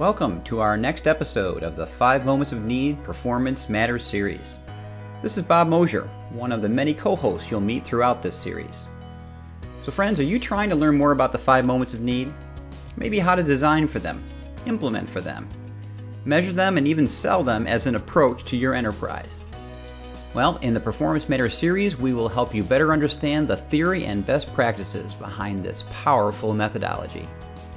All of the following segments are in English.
Welcome to our next episode of the 5 Moments of Need Performance Matters series. This is Bob Mosher, one of the many co hosts you'll meet throughout this series. So, friends, are you trying to learn more about the 5 moments of need? Maybe how to design for them, implement for them, measure them, and even sell them as an approach to your enterprise. Well, in the Performance Matters series, we will help you better understand the theory and best practices behind this powerful methodology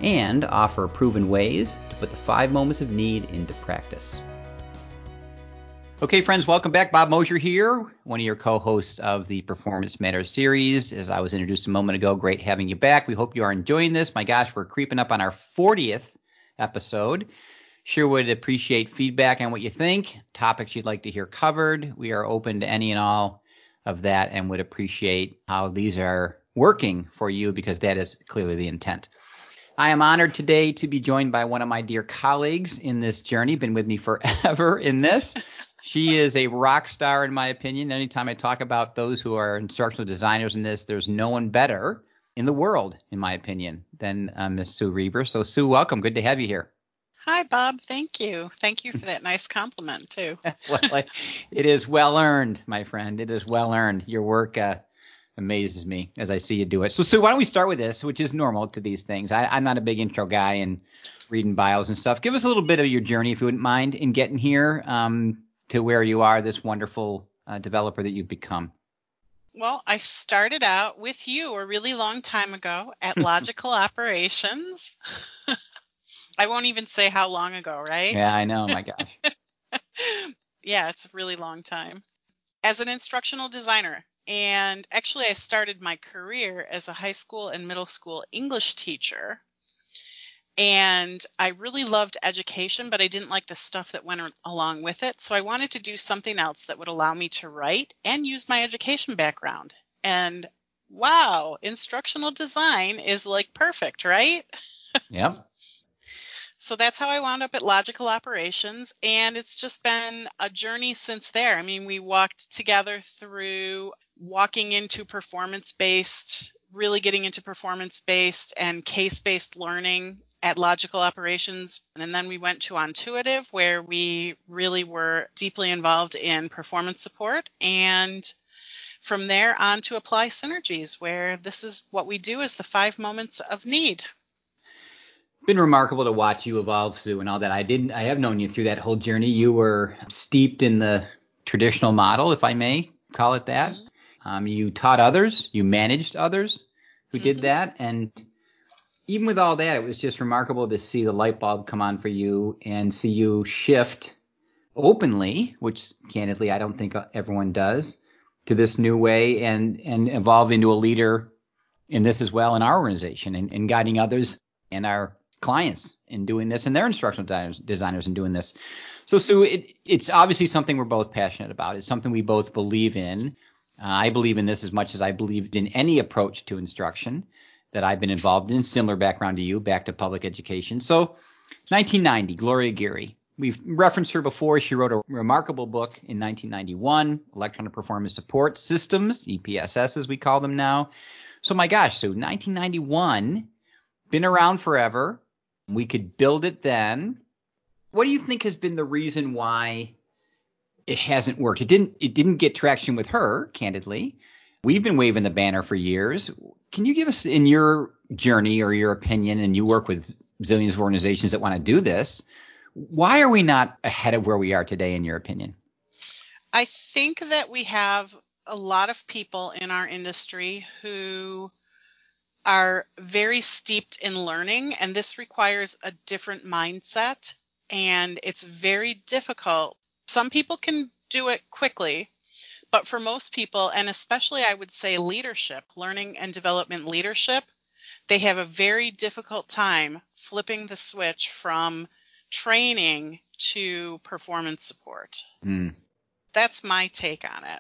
and offer proven ways to put the five moments of need into practice. Okay, friends, welcome back. Bob Mosher here, one of your co hosts of the Performance Matters series. As I was introduced a moment ago, great having you back. We hope you are enjoying this. My gosh, we're creeping up on our 40th episode. Sure would appreciate feedback on what you think, topics you'd like to hear covered. We are open to any and all of that and would appreciate how these are working for you because that is clearly the intent. I am honored today to be joined by one of my dear colleagues in this journey, been with me forever in this. She is a rock star, in my opinion. Anytime I talk about those who are instructional designers in this, there's no one better in the world, in my opinion, than uh, Miss Sue Reber. So, Sue, welcome. Good to have you here. Hi, Bob. Thank you. Thank you for that nice compliment, too. well, it is well earned, my friend. It is well earned. Your work uh, amazes me as I see you do it. So, Sue, why don't we start with this, which is normal to these things. I, am not a big intro guy and reading bios and stuff. Give us a little bit of your journey, if you wouldn't mind, in getting here um, to where you are, this wonderful uh, developer that you've become. Well, I started out with you a really long time ago at Logical Operations. I won't even say how long ago, right? Yeah, I know. My gosh. yeah, it's a really long time. As an instructional designer, and actually, I started my career as a high school and middle school English teacher. And I really loved education, but I didn't like the stuff that went along with it. So I wanted to do something else that would allow me to write and use my education background. And wow, instructional design is like perfect, right? Yep. So that's how I wound up at Logical Operations. And it's just been a journey since there. I mean, we walked together through walking into performance based, really getting into performance based and case based learning at Logical Operations. And then we went to Ontuitive, where we really were deeply involved in performance support. And from there on to Apply Synergies, where this is what we do is the five moments of need been remarkable to watch you evolve, Sue, and all that. I didn't. I have known you through that whole journey. You were steeped in the traditional model, if I may call it that. Mm-hmm. Um, you taught others. You managed others who did that, and even with all that, it was just remarkable to see the light bulb come on for you and see you shift openly, which candidly I don't think everyone does, to this new way and and evolve into a leader in this as well in our organization and, and guiding others and our clients in doing this and their instructional designers, designers in doing this. So, Sue, it, it's obviously something we're both passionate about. It's something we both believe in. Uh, I believe in this as much as I believed in any approach to instruction that I've been involved in. Similar background to you, back to public education. So, 1990, Gloria Gery. We've referenced her before. She wrote a remarkable book in 1991, Electronic Performance Support Systems, EPSS as we call them now. So, my gosh, so 1991, been around forever. We could build it then. What do you think has been the reason why it hasn't worked? It didn't it didn't get traction with her, candidly. We've been waving the banner for years. Can you give us in your journey or your opinion and you work with zillions of organizations that want to do this, why are we not ahead of where we are today in your opinion? I think that we have a lot of people in our industry who are very steeped in learning, and this requires a different mindset, and it's very difficult. Some people can do it quickly, but for most people, and especially I would say leadership, learning and development leadership, they have a very difficult time flipping the switch from training to performance support. Mm. That's my take on it.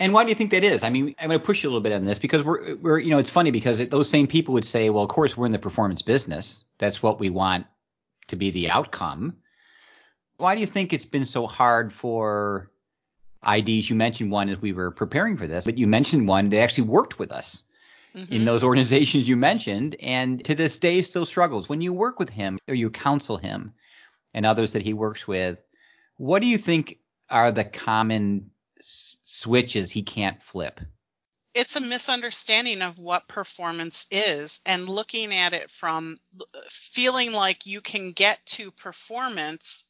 And why do you think that is? I mean, I'm going to push you a little bit on this because we're, we're you know, it's funny because it, those same people would say, well, of course, we're in the performance business. That's what we want to be the outcome. Why do you think it's been so hard for IDs? You mentioned one as we were preparing for this, but you mentioned one that actually worked with us mm-hmm. in those organizations you mentioned, and to this day still struggles. When you work with him or you counsel him and others that he works with, what do you think are the common s- switches he can't flip? It's a misunderstanding of what performance is and looking at it from feeling like you can get to performance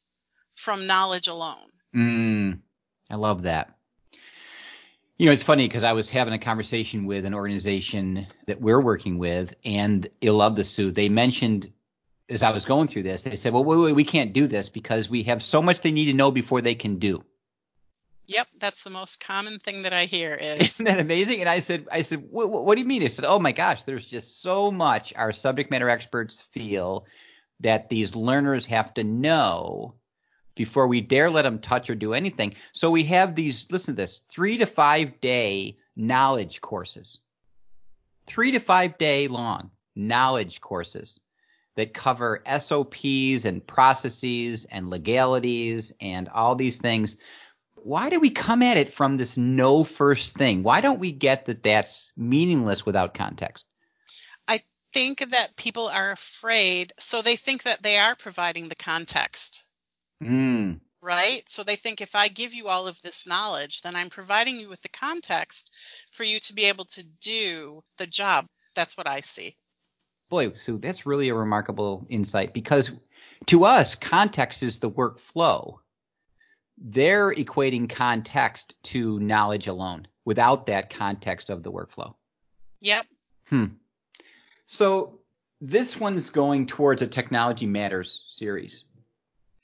from knowledge alone. Mm, I love that. You know, it's funny because I was having a conversation with an organization that we're working with, and you'll love this, Sue. They mentioned as I was going through this, they said, "Well, wait, wait, we can't do this because we have so much they need to know before they can do." Yep, that's the most common thing that I hear is. Isn't that amazing? And I said, I said, what, what do you mean? They said, oh my gosh, there's just so much our subject matter experts feel that these learners have to know before we dare let them touch or do anything. So we have these, listen to this, three to five day knowledge courses, three to five day long knowledge courses that cover SOPs and processes and legalities and all these things. Why do we come at it from this no first thing? Why don't we get that that's meaningless without context? I think that people are afraid, so they think that they are providing the context. Mm. Right? So they think if I give you all of this knowledge, then I'm providing you with the context for you to be able to do the job. That's what I see. Boy, so that's really a remarkable insight because to us, context is the workflow. They're equating context to knowledge alone without that context of the workflow. Yep. Hmm. So this one's going towards a Technology Matters series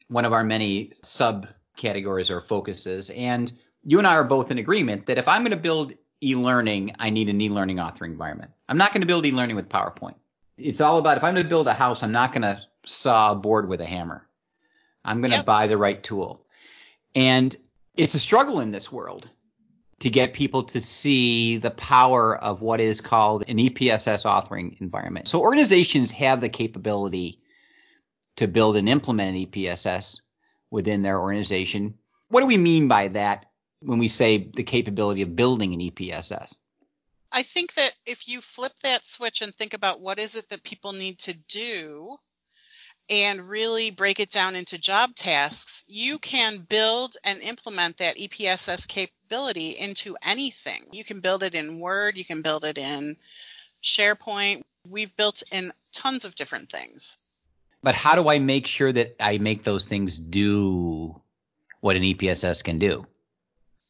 one of our many subcategories or focuses. And you and I are both in agreement that if I'm going to build e-learning, I need an e-learning authoring environment. I'm not going to build e-learning with PowerPoint. It's all about if I'm going to build a house, I'm not going to saw a board with a hammer. I'm going to yep. buy the right tool. And it's a struggle in this world to get people to see the power of what is called an EPSS authoring environment. So organizations have the capability to build and implement an EPSS within their organization. What do we mean by that when we say the capability of building an EPSS? I think that if you flip that switch and think about what is it that people need to do and really break it down into job tasks, you can build and implement that EPSS capability into anything. You can build it in Word, you can build it in SharePoint. We've built in tons of different things. But how do I make sure that I make those things do what an EPSS can do?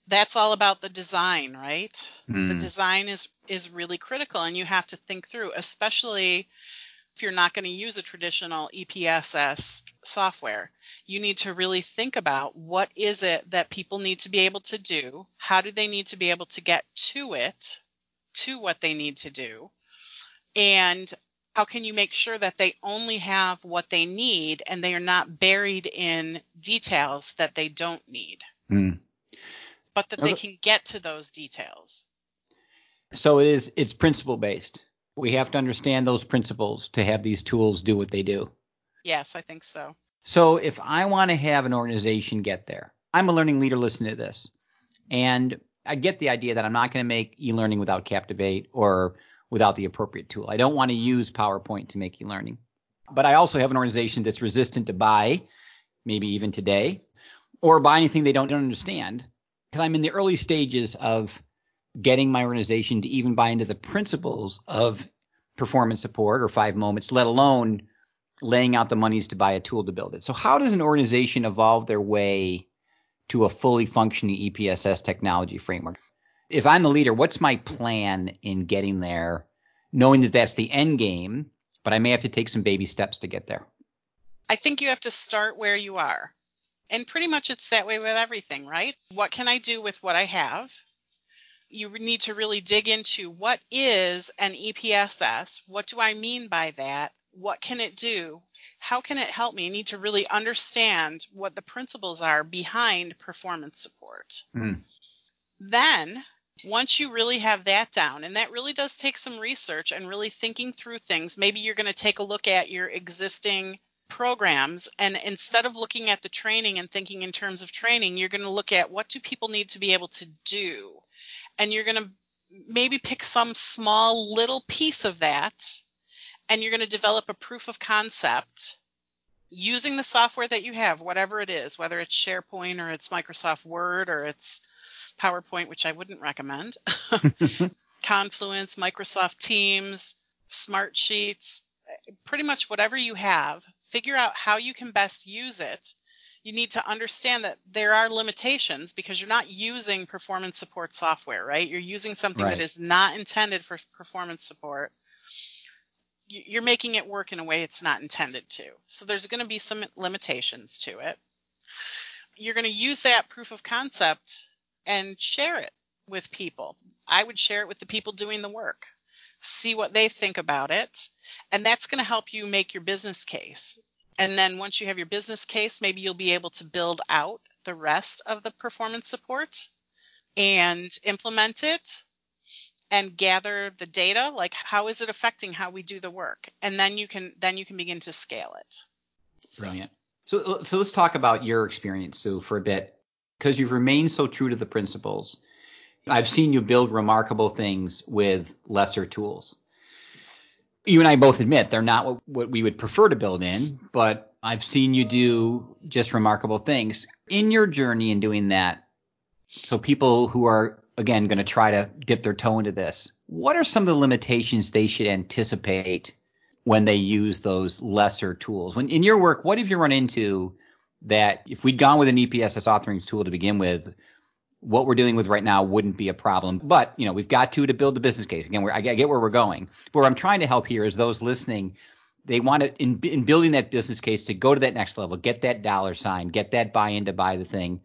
That's all about the design, right? Mm. The hmm. design is is really critical and you have to think through, especially if you're not going to use a traditional EPSS software. You need to really think about what is it that people need to be able to do? How do they need to be able to get to it, to what they need to do? And how can you make sure that they only have what they need and they are not buried in details that they don't need? Mm. but that they can get to those details. So it is it's principle based we have to understand those principles to have these tools do what they do. Yes i think so. So if i want to have an organization get there i'm a learning leader listening to this. And i get the idea that i'm not going to make e-learning without captivate or without the appropriate tool. I don't want to use PowerPoint to make e-learning. But I also have an organization that's resistant to buy, maybe even today, or buy anything they don't understand. Because I'm in the early stages of getting my organization to even buy into the principles of performance support or five moments, let alone laying out the monies to buy a tool to build it. So how does an organization evolve their way to a fully functioning EPSS technology framework? If I'm the leader, what's my plan in getting there, knowing that that's the end game, but I may have to take some baby steps to get there? I think you have to start where you are. And pretty much it's that way with everything, right? What can I do with what I have? You need to really dig into what is an EPSS? What do I mean by that? What can it do? How can it help me? You need to really understand what the principles are behind performance support. Mm. Then once you really have that down, and that really does take some research and really thinking through things, maybe you're going to take a look at your existing programs and instead of looking at the training and thinking in terms of training, you're going to look at what do people need to be able to do. And you're going to maybe pick some small little piece of that and you're going to develop a proof of concept using the software that you have, whatever it is, whether it's SharePoint or it's Microsoft Word or it's PowerPoint, which I wouldn't recommend, Confluence, Microsoft Teams, Smart Sheets, pretty much whatever you have, figure out how you can best use it. You need to understand that there are limitations because you're not using performance support software, right? You're using something right. that is not intended for performance support you're making it work in a way it's not intended to. So there's going to be some limitations to it. You're going to use that proof of concept and share it with people. I would share it with the people doing the work, see what they think about it, and that's going to help you make your business case. And then once you have your business case, maybe you'll be able to build out the rest of the performance support and implement it and gather the data like how is it affecting how we do the work and then you can then you can begin to scale it so. brilliant so so let's talk about your experience sue for a bit because you've remained so true to the principles i've seen you build remarkable things with lesser tools you and i both admit they're not what, what we would prefer to build in but i've seen you do just remarkable things in your journey in doing that so people who are again going to try to dip their toe into this. What are some of the limitations they should anticipate when they use those lesser tools? When in your work, what have you run into that if we'd gone with an EPSS authoring tool to begin with, what we're dealing with right now wouldn't be a problem. But you know, we've got to to build the business case. Again, I get where we're going. But what I'm trying to help here is those listening. They want to in, in building that business case to go to that next level, get that dollar sign, get that buy-in to buy the thing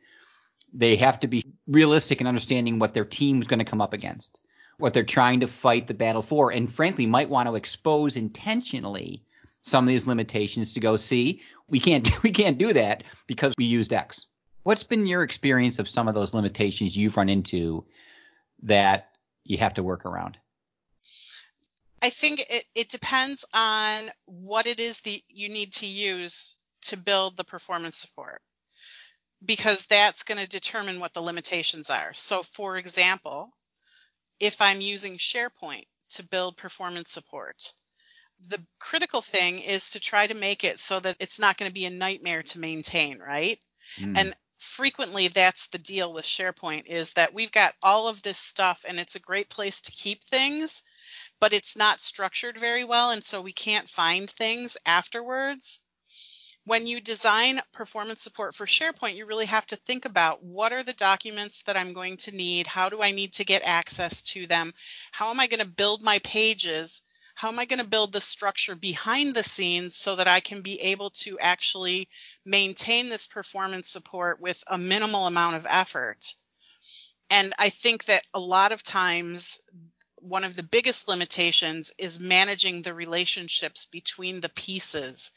they have to be realistic in understanding what their team's going to come up against, what they're trying to fight the battle for, and frankly, might want to expose intentionally some of these limitations to go see we can't we can't do that because we used X. What's been your experience of some of those limitations you've run into that you have to work around? I think it, it depends on what it is that you need to use to build the performance support because that's going to determine what the limitations are. So, for example, if I'm using SharePoint to build performance support, the critical thing is to try to make it so that it's not going to be a nightmare to maintain, right? Mm. And frequently that's the deal with SharePoint is that we've got all of this stuff and it's a great place to keep things, but it's not structured very well and so we can't find things afterwards when you design performance support for SharePoint, you really have to think about what are the documents that I'm going to need? How do I need to get access to them? How am I going to build my pages? How am I going to build the structure behind the scenes so that I can be able to actually maintain this performance support with a minimal amount of effort? And I think that a lot of times one of the biggest limitations is managing the relationships between the pieces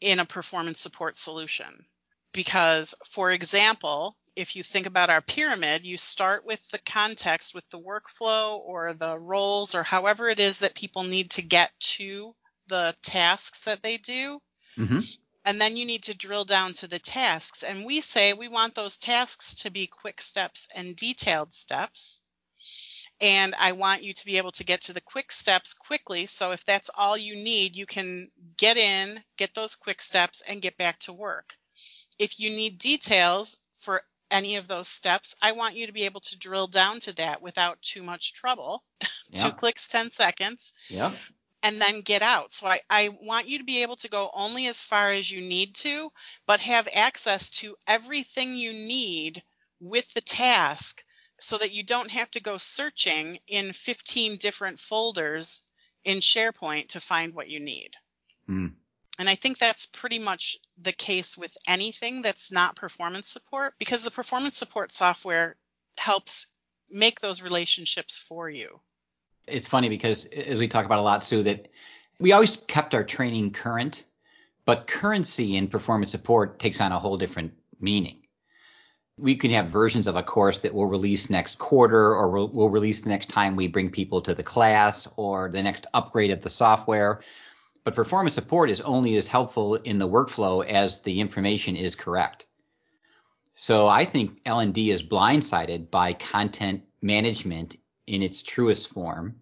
in a performance support solution. Because, for example, if you think about our pyramid, you start with the context, with the workflow or the roles or however it is that people need to get to the tasks that they do. Mm-hmm. And then you need to drill down to the tasks. And we say we want those tasks to be quick steps and detailed steps and I want you to be able to get to the quick steps quickly. So if that's all you need, you can get in, get those quick steps, and get back to work. If you need details for any of those steps, I want you to be able to drill down to that without too much trouble. Yeah. Two clicks, 10 seconds. Yeah. And then get out. So I, I want you to be able to go only as far as you need to, but have access to everything you need with the task so that you don't have to go searching in 15 different folders in SharePoint to find what you need. Mm. And I think that's pretty much the case with anything that's not performance support because the performance support software helps make those relationships for you. It's funny because as we talk about a lot, Sue, that we always kept our training current, but currency in performance support takes on a whole different meaning we can have versions of a course that we'll release next quarter or we'll, we'll, release the next time we bring people to the class or the next upgrade of the software. But performance support is only as helpful in the workflow as the information is correct. So I think L&D is blindsided by content management in its truest form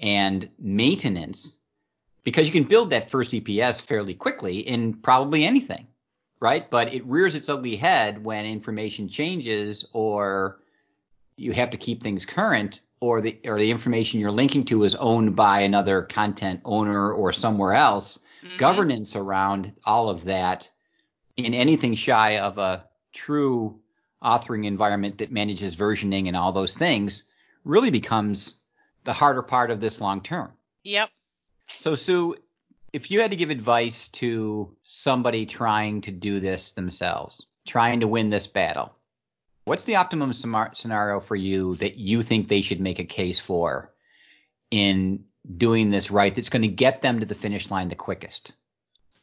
and maintenance because you can build that first EPS fairly quickly in probably anything, right? But it rears its ugly head when information changes or you have to keep things current or the or the information you're linking to is owned by another content owner or somewhere else. Mm-hmm. Governance around all of that in anything shy of a true authoring environment that manages versioning and all those things really becomes the harder part of this long term. Yep. So, Sue, if you had to give advice to somebody trying to do this themselves, trying to win this battle, what's the optimum scenario for you that you think they should make a case for in doing this right that's going to get them to the finish line the quickest?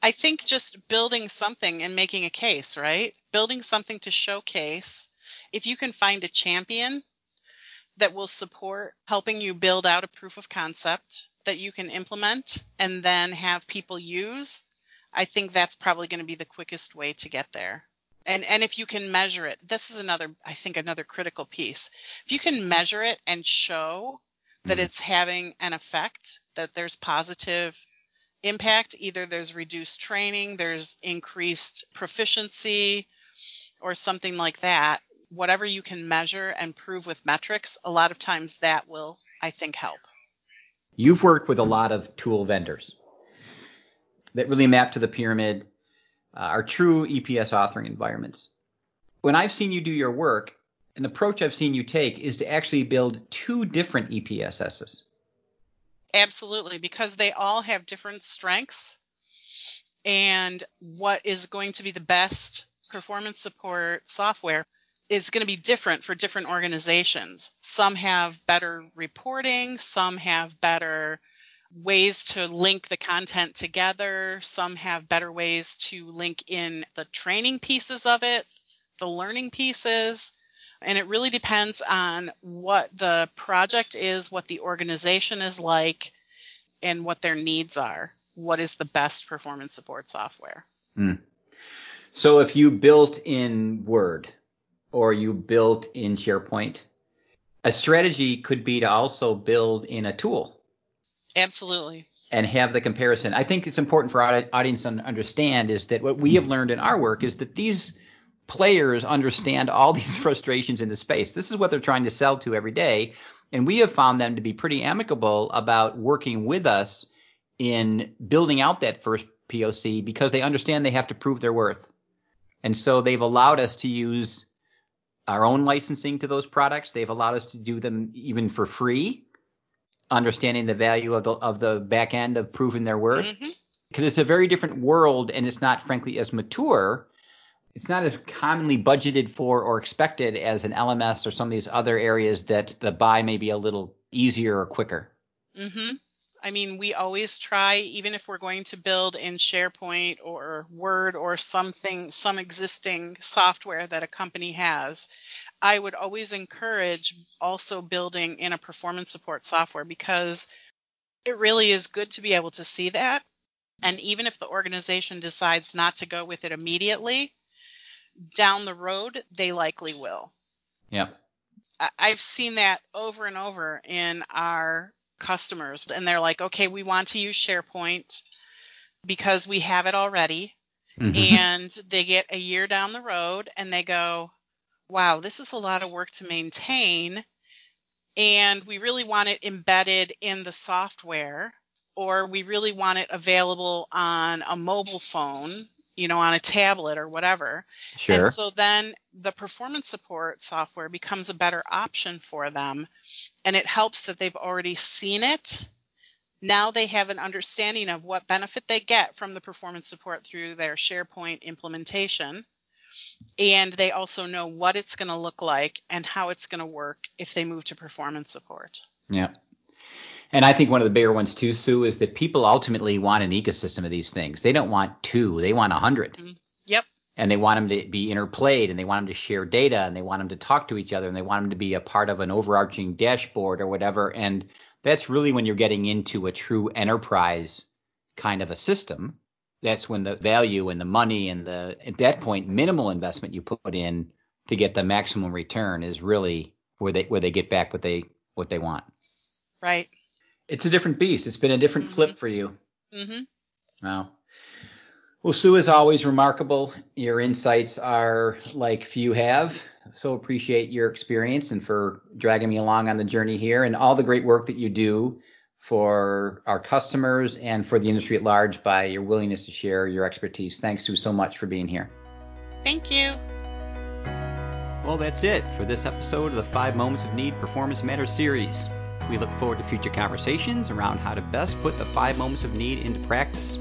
I think just building something and making a case, right? Building something to showcase. If you can find a champion that will support helping you build out a proof of concept that you can implement and then have people use, I think that's probably going to be the quickest way to get there. And and if you can measure it, this is another I think another critical piece. If you can measure it and show that mm-hmm. it's having an effect, that there's positive impact, either there's reduced training, there's increased proficiency or something like that, whatever you can measure and prove with metrics, a lot of times that will I think help. You've worked with a lot of tool vendors that really map to the pyramid, uh, are true EPS authoring environments. When I've seen you do your work, an approach I've seen you take is to actually build two different EPSSs. Absolutely, because they all have different strengths and what is going to be the best performance support software is going to be different for different organizations. Some have better reporting, some have better ways to link the content together, some have better ways to link in the training pieces of it, the learning pieces. And it really depends on what the project is, what the organization is like, and what their needs are. What is the best performance support software? Mm. So if you built in Word, or you built in SharePoint. A strategy could be to also build in a tool. Absolutely. And have the comparison. I think it's important for our audience to understand is that what we have learned in our work is that these players understand all these frustrations in the space. This is what they're trying to sell to every day. And we have found them to be pretty amicable about working with us in building out that first POC because they understand they have to prove their worth. And so they've allowed us to use our own licensing to those products. They've allowed us to do them even for free, understanding the value of the of the back end of proving their worth. Because mm-hmm. it's a very different world and it's not frankly as mature. It's not as commonly budgeted for or expected as an LMS or some of these other areas that the buy may be a little easier or quicker. Mm-hmm. I mean, we always try, even if we're going to build in SharePoint or Word or something, some existing software that a company has, I would always encourage also building in a performance support software because it really is good to be able to see that. And even if the organization decides not to go with it immediately, down the road, they likely will. Yep. I've seen that over and over in our customers and they're like, okay, we want to use SharePoint because we have it already. Mm-hmm. And they get a year down the road and they go, wow, this is a lot of work to maintain. And we really want it embedded in the software, or we really want it available on a mobile phone you know, on a tablet or whatever. Sure. And so then the performance support software becomes a better option for them. And it helps that they've already seen it. Now they have an understanding of what benefit they get from the performance support through their SharePoint implementation. And they also know what it's going to look like and how it's going to work if they move to performance support. Yeah. And I think one of the bigger ones too, Sue, is that people ultimately want an ecosystem of these things. They don't want two; they want a 100 mm-hmm. Yep. And they want them to be interplayed, and they want them to share data, and they want them to talk to each other, and they want them to be a part of an overarching dashboard or whatever. And that's really when you're getting into a true enterprise kind of a system. That's when the value and the money and the at that point minimal investment you put in to get the maximum return is really where they where they get back what they what they want. Right. It's a different beast. It's been a different Mhm. flip for you. hmm Wow. Well, Sue is always remarkable. Your insights are like few have. So appreciate your experience and for dragging me along on the journey here and all the great work that you do for our customers and for the industry at large by your willingness to share your expertise. Thanks, Sue, so much for being here. Thank you. Well, that's it for this episode of the Five Moments of Need Performance Matters series. We look forward to future conversations around how to best put the five moments of need into practice.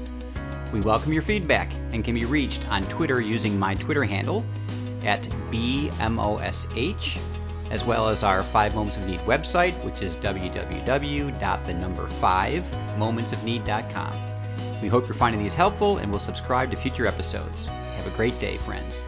We welcome your feedback and can be reached on Twitter using my Twitter handle at BMOSH, as well as our Five Moments of Need website, which is www.the5momentsofneed.com. We hope you're finding these helpful and will subscribe to future episodes. Have a great day, friends.